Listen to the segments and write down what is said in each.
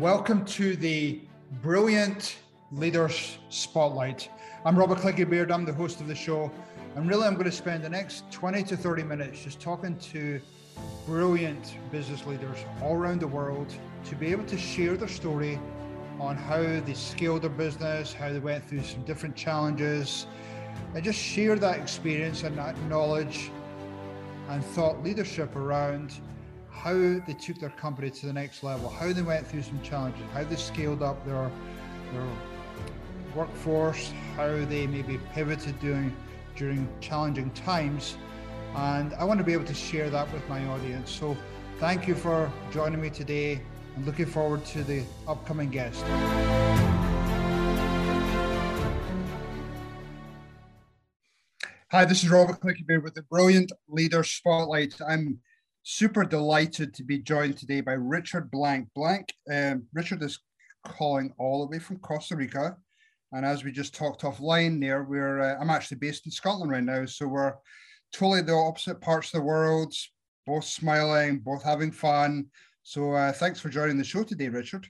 Welcome to the Brilliant Leaders Spotlight. I'm Robert Clinkenbeard, I'm the host of the show. And really, I'm going to spend the next 20 to 30 minutes just talking to brilliant business leaders all around the world to be able to share their story on how they scaled their business, how they went through some different challenges, and just share that experience and that knowledge and thought leadership around how they took their company to the next level, how they went through some challenges, how they scaled up their, their workforce, how they maybe pivoted during, during challenging times. And I want to be able to share that with my audience. So thank you for joining me today and looking forward to the upcoming guest. Hi, this is Robert Clinkenbeard with the Brilliant Leader Spotlight. I'm super delighted to be joined today by Richard Blank. Blank, um, Richard is calling all the way from Costa Rica. And as we just talked offline there, we're uh, I'm actually based in Scotland right now. So we're totally the opposite parts of the world, both smiling, both having fun. So uh, thanks for joining the show today, Richard.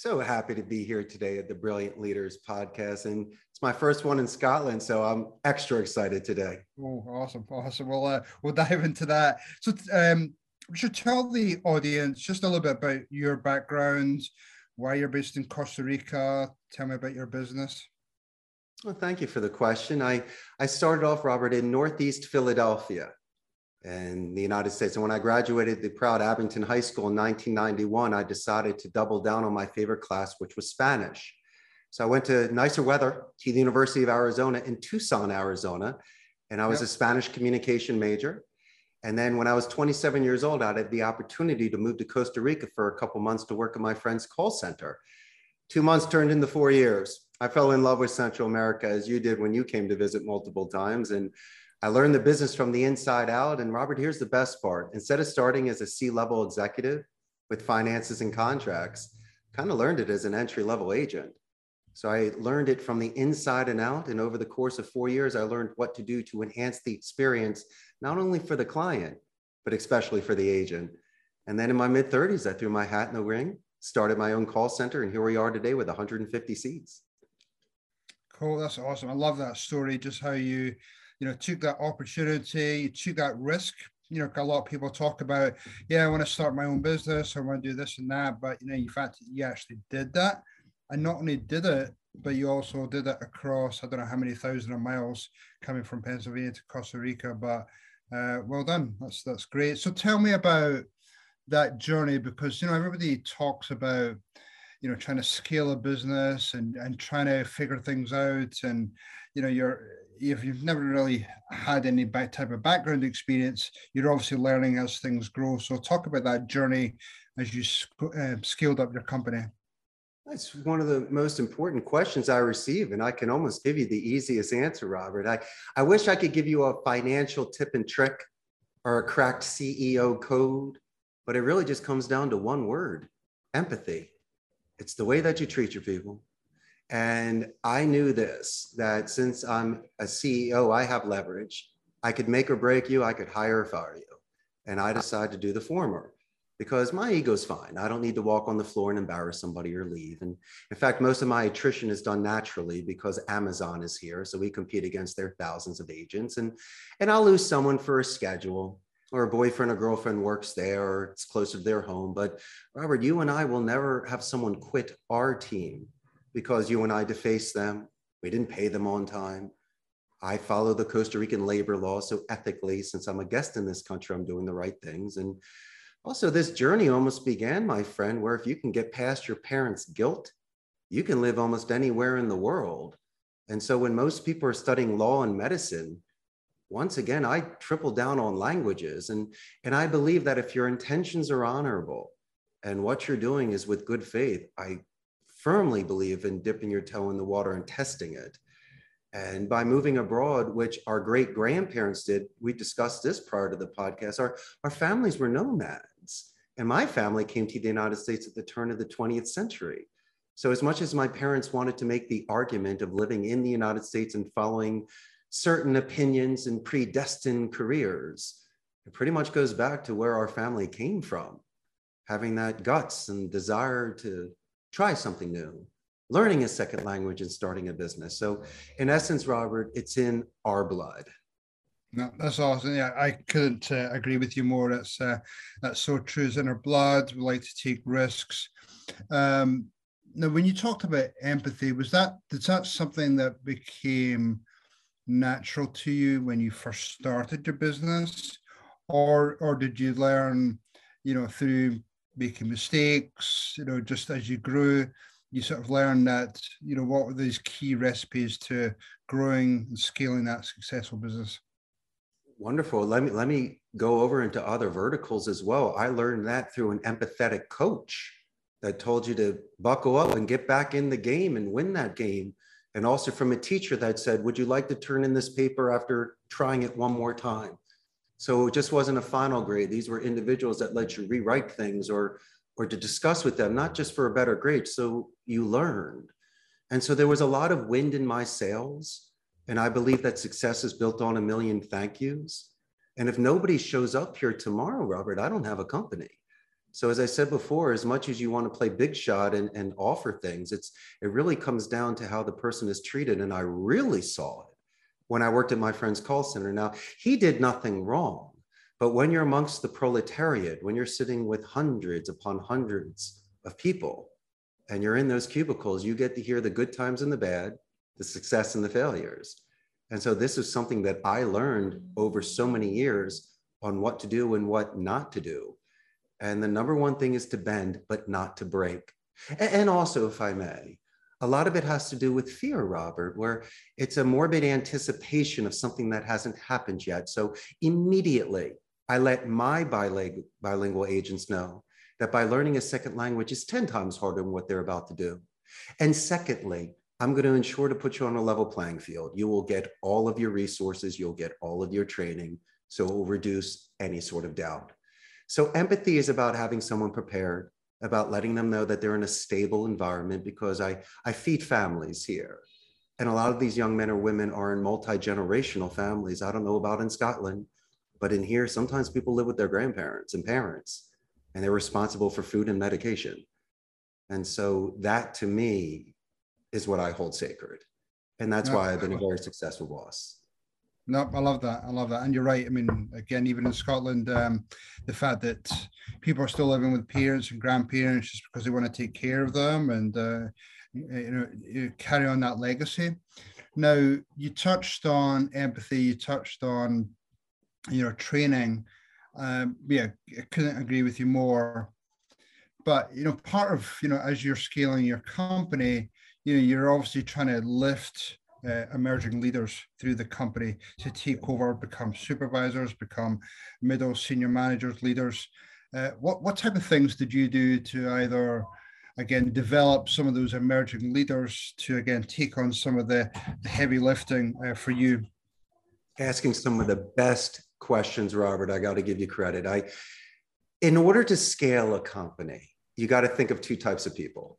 So happy to be here today at the Brilliant Leaders podcast. And it's my first one in Scotland, so I'm extra excited today. Oh, awesome. Awesome. We'll, uh, we'll dive into that. So, um, should tell the audience just a little bit about your background, why you're based in Costa Rica. Tell me about your business. Well, thank you for the question. I, I started off, Robert, in Northeast Philadelphia in the United States. And when I graduated the proud Abington High School in 1991, I decided to double down on my favorite class, which was Spanish. So I went to nicer weather to the University of Arizona in Tucson, Arizona, and I was yep. a Spanish communication major. And then when I was 27 years old, I had the opportunity to move to Costa Rica for a couple months to work at my friend's call center. Two months turned into four years. I fell in love with Central America as you did when you came to visit multiple times. And I learned the business from the inside out. And Robert, here's the best part. Instead of starting as a C-level executive with finances and contracts, kind of learned it as an entry-level agent. So I learned it from the inside and out. And over the course of four years, I learned what to do to enhance the experience, not only for the client, but especially for the agent. And then in my mid 30s, I threw my hat in the ring, started my own call center, and here we are today with 150 seats. Cool. That's awesome. I love that story. Just how you you know, took that opportunity, took that risk. You know, a lot of people talk about, yeah, I want to start my own business, I want to do this and that. But you know, in fact, you actually did that, and not only did it, but you also did it across I don't know how many thousand of miles coming from Pennsylvania to Costa Rica. But uh, well done. That's that's great. So tell me about that journey because you know everybody talks about you know trying to scale a business and and trying to figure things out and you know you're if you've never really had any type of background experience, you're obviously learning as things grow. So talk about that journey as you uh, scaled up your company. That's one of the most important questions I receive, and I can almost give you the easiest answer, Robert. I, I wish I could give you a financial tip and trick or a cracked CEO code, but it really just comes down to one word empathy. It's the way that you treat your people, and I knew this that since I'm a CEO, I have leverage. I could make or break you, I could hire or fire you. And I decided to do the former because my ego's fine. I don't need to walk on the floor and embarrass somebody or leave. And in fact, most of my attrition is done naturally because Amazon is here. So we compete against their thousands of agents. And, and I'll lose someone for a schedule or a boyfriend or girlfriend works there or it's closer to their home. But Robert, you and I will never have someone quit our team because you and I defaced them. We didn't pay them on time. I follow the Costa Rican labor law. So ethically, since I'm a guest in this country, I'm doing the right things. And also, this journey almost began, my friend, where if you can get past your parents' guilt, you can live almost anywhere in the world. And so, when most people are studying law and medicine, once again, I triple down on languages. And, and I believe that if your intentions are honorable and what you're doing is with good faith, I firmly believe in dipping your toe in the water and testing it. And by moving abroad, which our great grandparents did, we discussed this prior to the podcast, our, our families were nomads. And my family came to the United States at the turn of the 20th century. So, as much as my parents wanted to make the argument of living in the United States and following certain opinions and predestined careers, it pretty much goes back to where our family came from having that guts and desire to try something new, learning a second language and starting a business. So, in essence, Robert, it's in our blood. No, that's awesome. Yeah, I couldn't uh, agree with you more. That's uh, that's so true. It's in our blood. We like to take risks. Um, now, when you talked about empathy, was that is that something that became natural to you when you first started your business, or or did you learn, you know, through making mistakes, you know, just as you grew, you sort of learn that, you know, what were these key recipes to growing and scaling that successful business? Wonderful. Let me let me go over into other verticals as well. I learned that through an empathetic coach that told you to buckle up and get back in the game and win that game. And also from a teacher that said, Would you like to turn in this paper after trying it one more time? So it just wasn't a final grade. These were individuals that let you rewrite things or or to discuss with them, not just for a better grade. So you learned. And so there was a lot of wind in my sails. And I believe that success is built on a million thank yous. And if nobody shows up here tomorrow, Robert, I don't have a company. So as I said before, as much as you want to play big shot and, and offer things, it's it really comes down to how the person is treated. And I really saw it when I worked at my friend's call center. Now, he did nothing wrong, but when you're amongst the proletariat, when you're sitting with hundreds upon hundreds of people, and you're in those cubicles, you get to hear the good times and the bad, the success and the failures. And so this is something that I learned over so many years on what to do and what not to do. And the number one thing is to bend, but not to break. And also, if I may, a lot of it has to do with fear, Robert, where it's a morbid anticipation of something that hasn't happened yet. So immediately, I let my bilingual, bilingual agents know that by learning a second language is 10 times harder than what they're about to do. And secondly, I'm going to ensure to put you on a level playing field. You will get all of your resources, you'll get all of your training. So it will reduce any sort of doubt. So empathy is about having someone prepared about letting them know that they're in a stable environment because I, I feed families here. And a lot of these young men or women are in multi generational families. I don't know about in Scotland, but in here, sometimes people live with their grandparents and parents, and they're responsible for food and medication. And so that to me is what I hold sacred. And that's why I've been a very successful boss. No, I love that. I love that. And you're right. I mean, again, even in Scotland, um, the fact that people are still living with parents and grandparents just because they want to take care of them and uh, you know you carry on that legacy. Now, you touched on empathy. You touched on you know training. Um, yeah, I couldn't agree with you more. But you know, part of you know as you're scaling your company, you know, you're obviously trying to lift uh, emerging leaders through the company to take over, become supervisors, become middle senior managers, leaders. Uh, what what type of things did you do to either again develop some of those emerging leaders to again take on some of the, the heavy lifting uh, for you? Asking some of the best questions, Robert. I got to give you credit. I, in order to scale a company, you got to think of two types of people.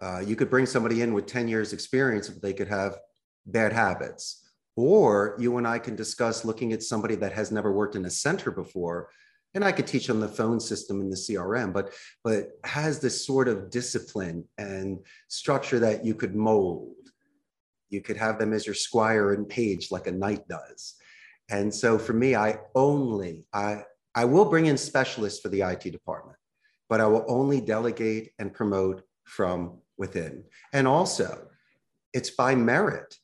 Uh, you could bring somebody in with 10 years experience, but they could have bad habits. Or you and I can discuss looking at somebody that has never worked in a center before, and I could teach them the phone system and the CRM, but but has this sort of discipline and structure that you could mold. You could have them as your squire and page like a knight does. And so for me, I only I I will bring in specialists for the IT department, but I will only delegate and promote from within. And also, it's by merit.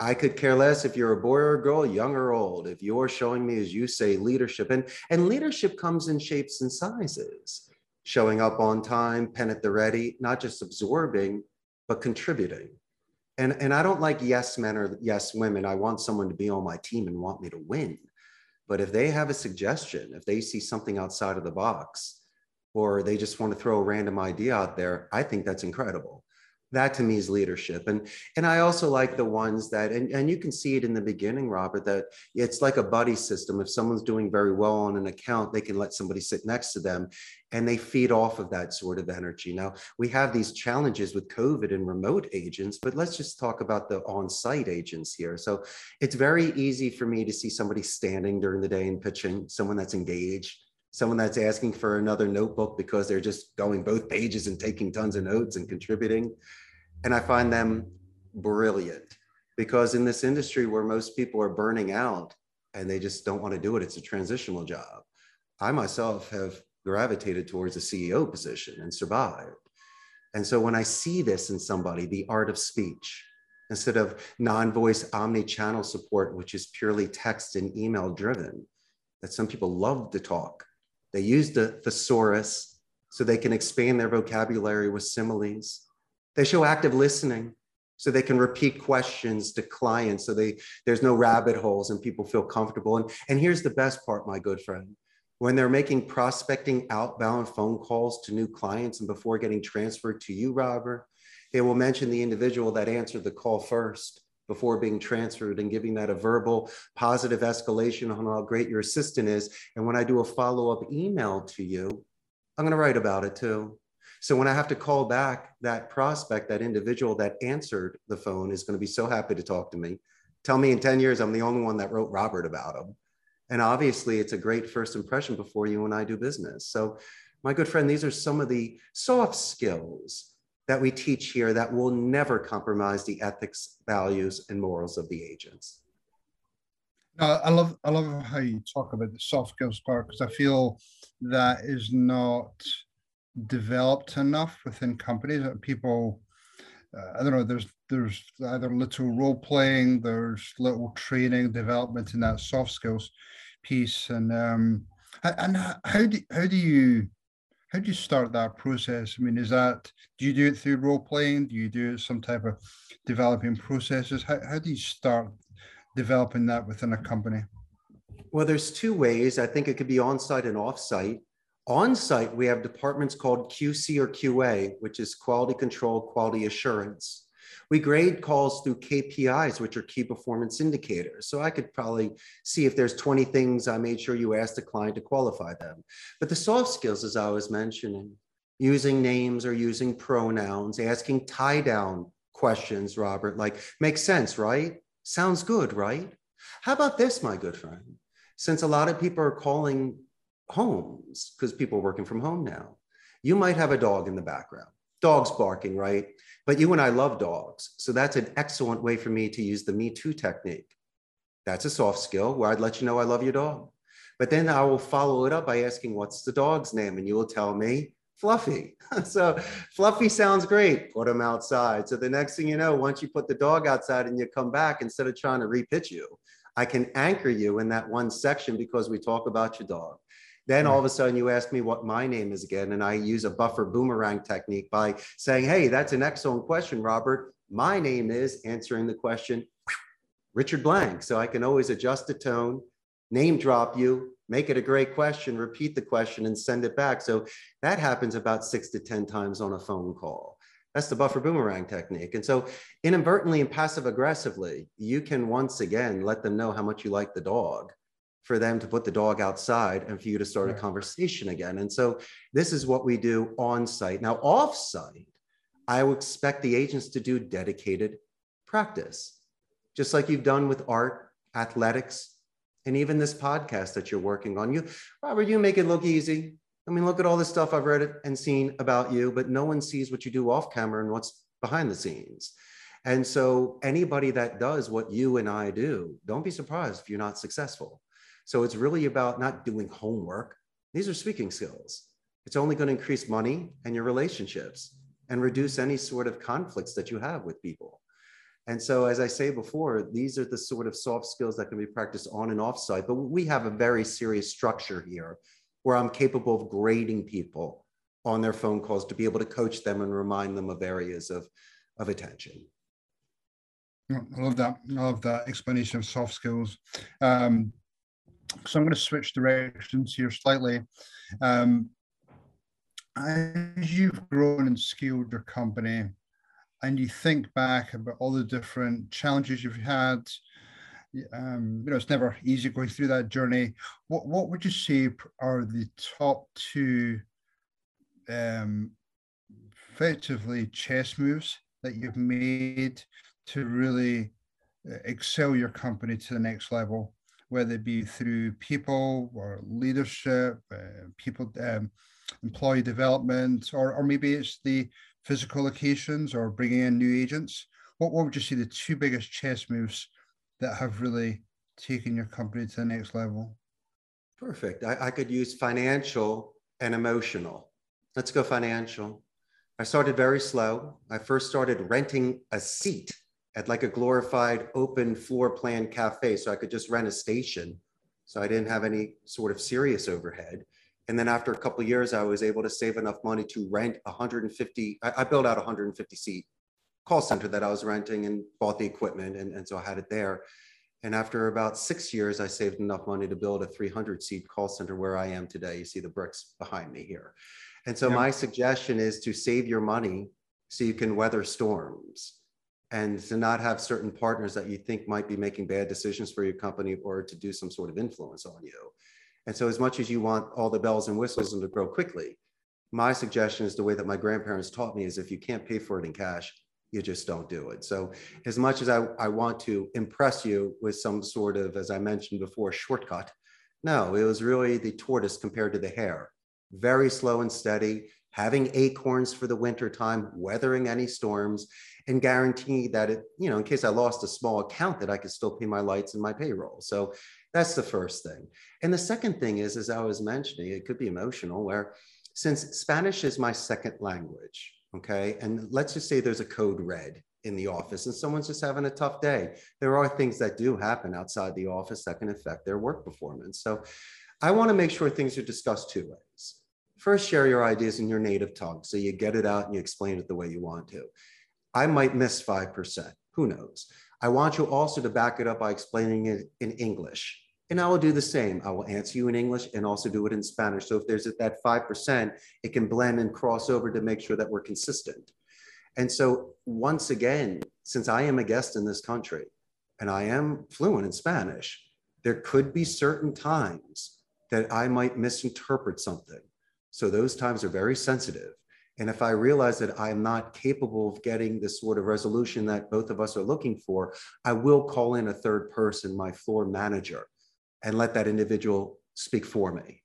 I could care less if you're a boy or a girl, young or old. If you're showing me, as you say, leadership, and, and leadership comes in shapes and sizes, showing up on time, pen at the ready, not just absorbing, but contributing. And, and I don't like yes men or yes women. I want someone to be on my team and want me to win. But if they have a suggestion, if they see something outside of the box, or they just want to throw a random idea out there, I think that's incredible that to me is leadership. And and i also like the ones that and, and you can see it in the beginning robert that it's like a buddy system. If someone's doing very well on an account they can let somebody sit next to them and they feed off of that sort of energy. Now we have these challenges with covid and remote agents but let's just talk about the on-site agents here. So it's very easy for me to see somebody standing during the day and pitching someone that's engaged someone that's asking for another notebook because they're just going both pages and taking tons of notes and contributing. And I find them brilliant because in this industry where most people are burning out and they just don't want to do it, it's a transitional job. I myself have gravitated towards a CEO position and survived. And so when I see this in somebody, the art of speech, instead of non voice omni channel support, which is purely text and email driven, that some people love to talk they use the thesaurus so they can expand their vocabulary with similes. They show active listening so they can repeat questions to clients so they there's no rabbit holes and people feel comfortable. And, and here's the best part, my good friend. When they're making prospecting outbound phone calls to new clients and before getting transferred to you, Robert, they will mention the individual that answered the call first before being transferred and giving that a verbal positive escalation on how great your assistant is. And when I do a follow up email to you, I'm going to write about it too. So when I have to call back that prospect, that individual that answered the phone is going to be so happy to talk to me. Tell me in 10 years, I'm the only one that wrote Robert about him. And obviously, it's a great first impression before you and I do business. So, my good friend, these are some of the soft skills that we teach here that will never compromise the ethics, values, and morals of the agents. I love I love how you talk about the soft skills part because I feel that is not developed enough within companies. That people, uh, I don't know. There's there's either little role playing, there's little training, development in that soft skills piece, and um, and how do how do you how do you start that process? I mean, is that do you do it through role playing? Do you do some type of developing processes? How, how do you start developing that within a company? Well, there's two ways. I think it could be on site and off site. On site, we have departments called QC or QA, which is quality control, quality assurance. We grade calls through KPIs, which are key performance indicators. So I could probably see if there's 20 things I made sure you asked the client to qualify them. But the soft skills, as I was mentioning, using names or using pronouns, asking tie down questions, Robert, like makes sense, right? Sounds good, right? How about this, my good friend? Since a lot of people are calling homes because people are working from home now, you might have a dog in the background. Dog's barking, right? But you and I love dogs. So that's an excellent way for me to use the Me Too technique. That's a soft skill where I'd let you know I love your dog. But then I will follow it up by asking, What's the dog's name? And you will tell me, Fluffy. so Fluffy sounds great. Put him outside. So the next thing you know, once you put the dog outside and you come back, instead of trying to repitch you, I can anchor you in that one section because we talk about your dog. Then all of a sudden you ask me what my name is again, and I use a buffer boomerang technique by saying, Hey, that's an excellent question, Robert. My name is answering the question, Richard Blank. So I can always adjust the tone, name drop you, make it a great question, repeat the question, and send it back. So that happens about six to 10 times on a phone call. That's the buffer boomerang technique. And so, inadvertently and passive aggressively, you can once again let them know how much you like the dog for them to put the dog outside and for you to start a conversation again. And so this is what we do on site. Now, off site, I would expect the agents to do dedicated practice, just like you've done with art, athletics, and even this podcast that you're working on. You, Robert, you make it look easy. I mean, look at all the stuff I've read and seen about you, but no one sees what you do off camera and what's behind the scenes. And so, anybody that does what you and I do, don't be surprised if you're not successful so it's really about not doing homework. These are speaking skills. It's only going to increase money and your relationships and reduce any sort of conflicts that you have with people. And so, as I say before, these are the sort of soft skills that can be practiced on and off site. But we have a very serious structure here where I'm capable of grading people on their phone calls to be able to coach them and remind them of areas of, of attention. I love that. I love that explanation of soft skills. Um, so I'm going to switch directions here slightly. Um, as you've grown and scaled your company, and you think back about all the different challenges you've had, um, you know, it's never easy going through that journey. What what would you say are the top two, um, effectively chess moves that you've made to really uh, excel your company to the next level? Whether it be through people or leadership, uh, people, um, employee development, or, or maybe it's the physical locations or bringing in new agents? What, what would you say the two biggest chess moves that have really taken your company to the next level? Perfect. I, I could use financial and emotional. Let's go financial. I started very slow. I first started renting a seat at like a glorified open floor plan cafe so I could just rent a station. So I didn't have any sort of serious overhead. And then after a couple years, I was able to save enough money to rent 150. I, I built out a 150 seat call center that I was renting and bought the equipment. And, and so I had it there. And after about six years, I saved enough money to build a 300 seat call center where I am today. You see the bricks behind me here. And so my suggestion is to save your money so you can weather storms and to not have certain partners that you think might be making bad decisions for your company or to do some sort of influence on you. And so as much as you want all the bells and whistles and to grow quickly, my suggestion is the way that my grandparents taught me is if you can't pay for it in cash, you just don't do it. So as much as I, I want to impress you with some sort of, as I mentioned before, shortcut, no, it was really the tortoise compared to the hare. Very slow and steady, having acorns for the winter time, weathering any storms, and guaranteeing that it, you know, in case I lost a small account, that I could still pay my lights and my payroll. So that's the first thing. And the second thing is, as I was mentioning, it could be emotional, where since Spanish is my second language, okay? And let's just say there's a code red in the office and someone's just having a tough day. There are things that do happen outside the office that can affect their work performance. So I want to make sure things are discussed two ways. First, share your ideas in your native tongue. So you get it out and you explain it the way you want to. I might miss 5%. Who knows? I want you also to back it up by explaining it in English. And I will do the same. I will answer you in English and also do it in Spanish. So if there's that 5%, it can blend and cross over to make sure that we're consistent. And so once again, since I am a guest in this country and I am fluent in Spanish, there could be certain times that I might misinterpret something. So those times are very sensitive. And if I realize that I'm not capable of getting the sort of resolution that both of us are looking for, I will call in a third person, my floor manager, and let that individual speak for me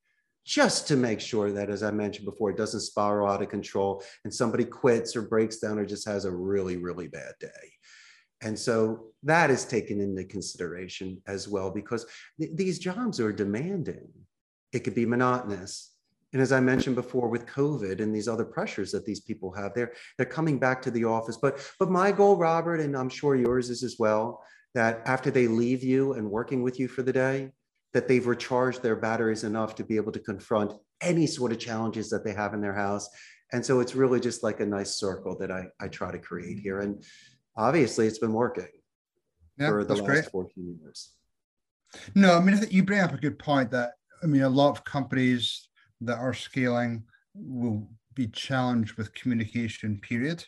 just to make sure that, as I mentioned before, it doesn't spiral out of control and somebody quits or breaks down or just has a really, really bad day. And so that is taken into consideration as well because th- these jobs are demanding. It could be monotonous. And as I mentioned before, with COVID and these other pressures that these people have, they're they're coming back to the office. But but my goal, Robert, and I'm sure yours is as well, that after they leave you and working with you for the day, that they've recharged their batteries enough to be able to confront any sort of challenges that they have in their house. And so it's really just like a nice circle that I, I try to create mm-hmm. here. And obviously it's been working yeah, for the last great. 14 years. No, I mean, I think you bring up a good point that, I mean, a lot of companies that are scaling will be challenged with communication, period.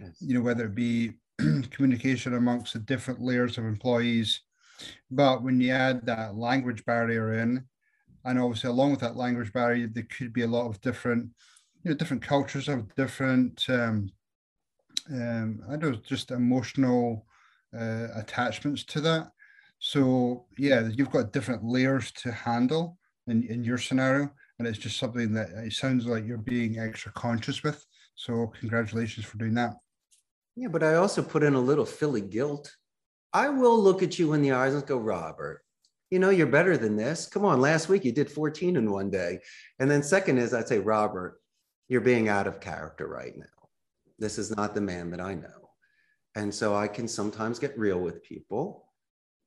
Yes. You know, whether it be communication amongst the different layers of employees, but when you add that language barrier in, and obviously along with that language barrier, there could be a lot of different, you know, different cultures have different, um, um, I don't know, just emotional uh, attachments to that. So yeah, you've got different layers to handle in, in your scenario, and it's just something that it sounds like you're being extra conscious with. So congratulations for doing that. Yeah, but I also put in a little Philly guilt I will look at you in the eyes and go, Robert, you know, you're better than this. Come on, last week you did 14 in one day. And then, second is, I'd say, Robert, you're being out of character right now. This is not the man that I know. And so I can sometimes get real with people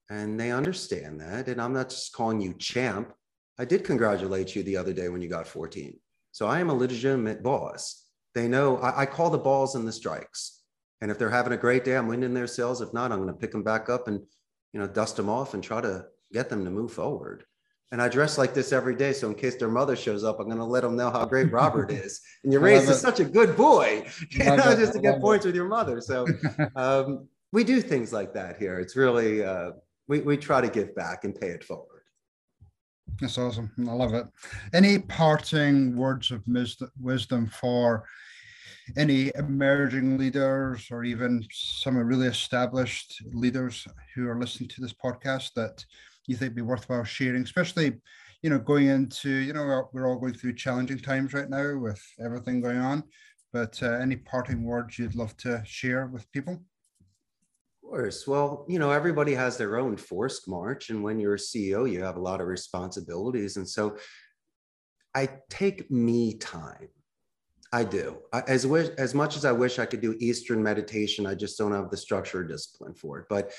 and they understand that. And I'm not just calling you champ. I did congratulate you the other day when you got 14. So I am a legitimate boss. They know I, I call the balls and the strikes. And if they're having a great day, I'm winning their sales. If not, I'm going to pick them back up and, you know, dust them off and try to get them to move forward. And I dress like this every day. So in case their mother shows up, I'm going to let them know how great Robert is. And you're raised as such a good boy, you know, just to get points it. with your mother. So um, we do things like that here. It's really, uh, we, we try to give back and pay it forward. That's awesome. I love it. Any parting words of wisdom for any emerging leaders or even some really established leaders who are listening to this podcast that you think be worthwhile sharing, especially, you know, going into, you know, we're all going through challenging times right now with everything going on. But uh, any parting words you'd love to share with people? Course. Well, you know, everybody has their own forced march. And when you're a CEO, you have a lot of responsibilities. And so I take me time. I do. I, as, wish, as much as I wish I could do Eastern meditation, I just don't have the structure or discipline for it. But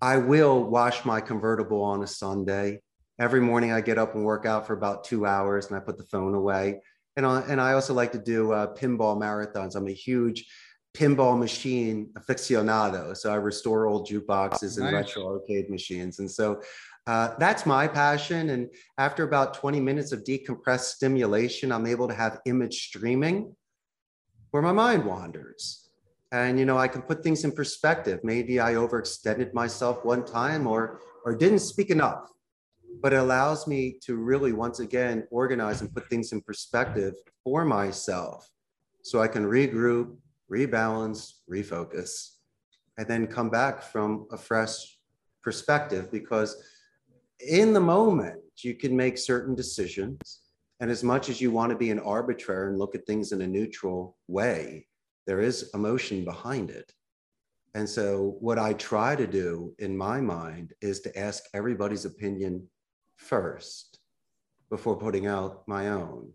I will wash my convertible on a Sunday. Every morning I get up and work out for about two hours and I put the phone away. And I, and I also like to do uh, pinball marathons. I'm a huge pinball machine aficionado. So I restore old jukeboxes oh, and retro arcade machines. And so uh, that's my passion. And after about 20 minutes of decompressed stimulation, I'm able to have image streaming where my mind wanders. And, you know, I can put things in perspective. Maybe I overextended myself one time or, or didn't speak enough, but it allows me to really, once again, organize and put things in perspective for myself so I can regroup, rebalance, refocus, and then come back from a fresh perspective because in the moment, you can make certain decisions. And as much as you want to be an arbitrary and look at things in a neutral way, there is emotion behind it. And so, what I try to do in my mind is to ask everybody's opinion first before putting out my own.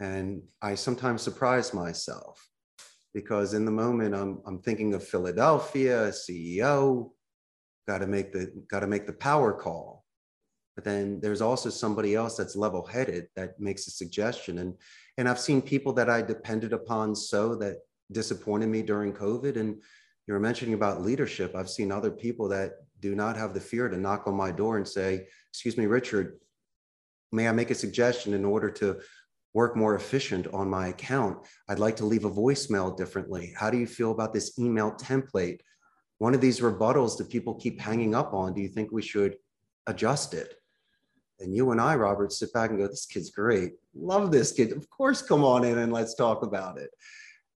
And I sometimes surprise myself because in the moment I'm, I'm thinking of Philadelphia, CEO, got to make the got to make the power call. But then there's also somebody else that's level headed that makes a suggestion. And and i've seen people that i depended upon so that disappointed me during covid. And you were mentioning about leadership. I've seen other people that do not have the fear to knock on my door and say excuse me richard may i make a suggestion in order to work more efficient on my account i'd like to leave a voicemail differently how do you feel about this email template one of these rebuttals that people keep hanging up on do you think we should adjust it and you and I, Robert, sit back and go, this kid's great. Love this kid. Of course, come on in and let's talk about it.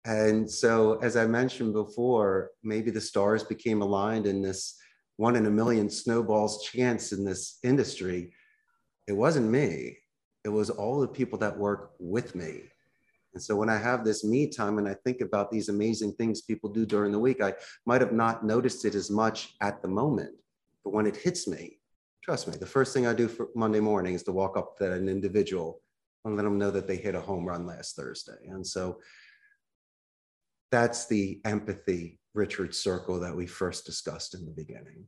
And so, as I mentioned before, maybe the stars became aligned in this one in a million snowballs chance in this industry. It wasn't me, it was all the people that work with me. And so, when I have this me time and I think about these amazing things people do during the week, I might have not noticed it as much at the moment. But when it hits me, Trust me, the first thing I do for Monday morning is to walk up to an individual and let them know that they hit a home run last Thursday. And so that's the empathy Richard circle that we first discussed in the beginning.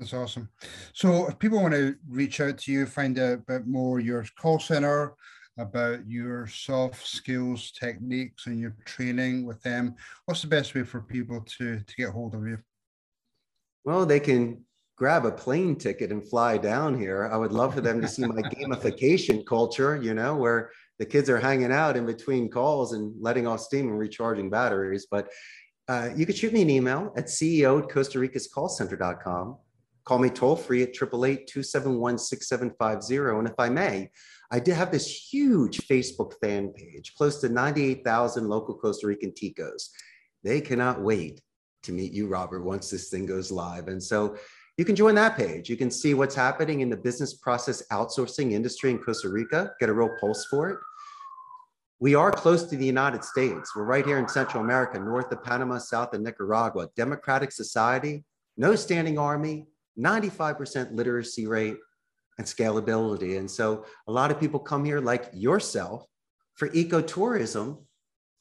That's awesome. So if people want to reach out to you, find out a bit more your call center, about your soft skills techniques and your training with them, what's the best way for people to, to get hold of you? Well, they can grab a plane ticket and fly down here. I would love for them to see my gamification culture, you know, where the kids are hanging out in between calls and letting off steam and recharging batteries. But uh, you could shoot me an email at CEO at Costa Rica's callcenter.com. Call me toll free at 888 271 6750. And if I may, I did have this huge Facebook fan page, close to 98,000 local Costa Rican Ticos. They cannot wait to meet you, Robert, once this thing goes live. And so you can join that page. You can see what's happening in the business process outsourcing industry in Costa Rica, get a real pulse for it. We are close to the United States. We're right here in Central America, north of Panama, south of Nicaragua. Democratic society, no standing army, 95% literacy rate, and scalability. And so a lot of people come here like yourself for ecotourism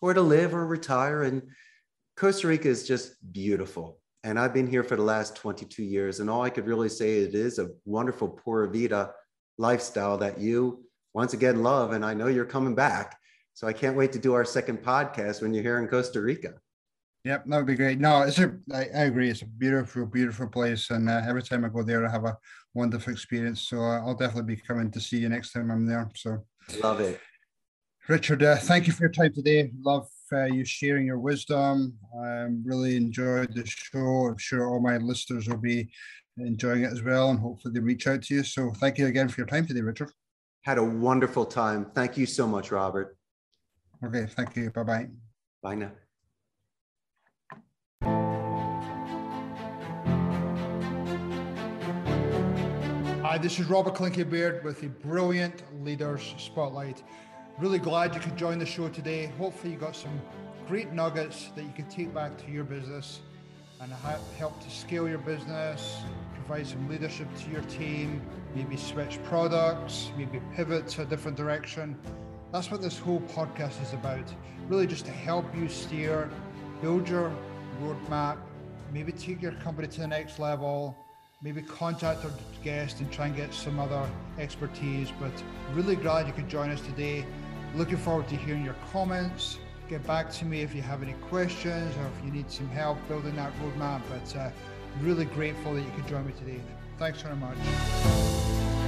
or to live or retire. And Costa Rica is just beautiful and I've been here for the last 22 years. And all I could really say it is a wonderful Pura Vida lifestyle that you once again love. And I know you're coming back. So I can't wait to do our second podcast when you're here in Costa Rica. Yep, that would be great. No, it's a, I, I agree. It's a beautiful, beautiful place. And uh, every time I go there, I have a wonderful experience. So uh, I'll definitely be coming to see you next time I'm there. So love it. Richard, uh, thank you for your time today. Love uh, you sharing your wisdom. I um, really enjoyed the show. I'm sure all my listeners will be enjoying it as well, and hopefully they reach out to you. So thank you again for your time today, Richard. Had a wonderful time. Thank you so much, Robert. Okay, thank you. Bye bye. Bye now. Hi, this is Robert Clinkenbeard with the Brilliant Leaders Spotlight. Really glad you could join the show today. Hopefully, you got some great nuggets that you can take back to your business and help to scale your business, provide some leadership to your team, maybe switch products, maybe pivot to a different direction. That's what this whole podcast is about. Really, just to help you steer, build your roadmap, maybe take your company to the next level, maybe contact our guest and try and get some other expertise. But really glad you could join us today. Looking forward to hearing your comments. Get back to me if you have any questions or if you need some help building that roadmap. But uh, really grateful that you could join me today. Thanks very much.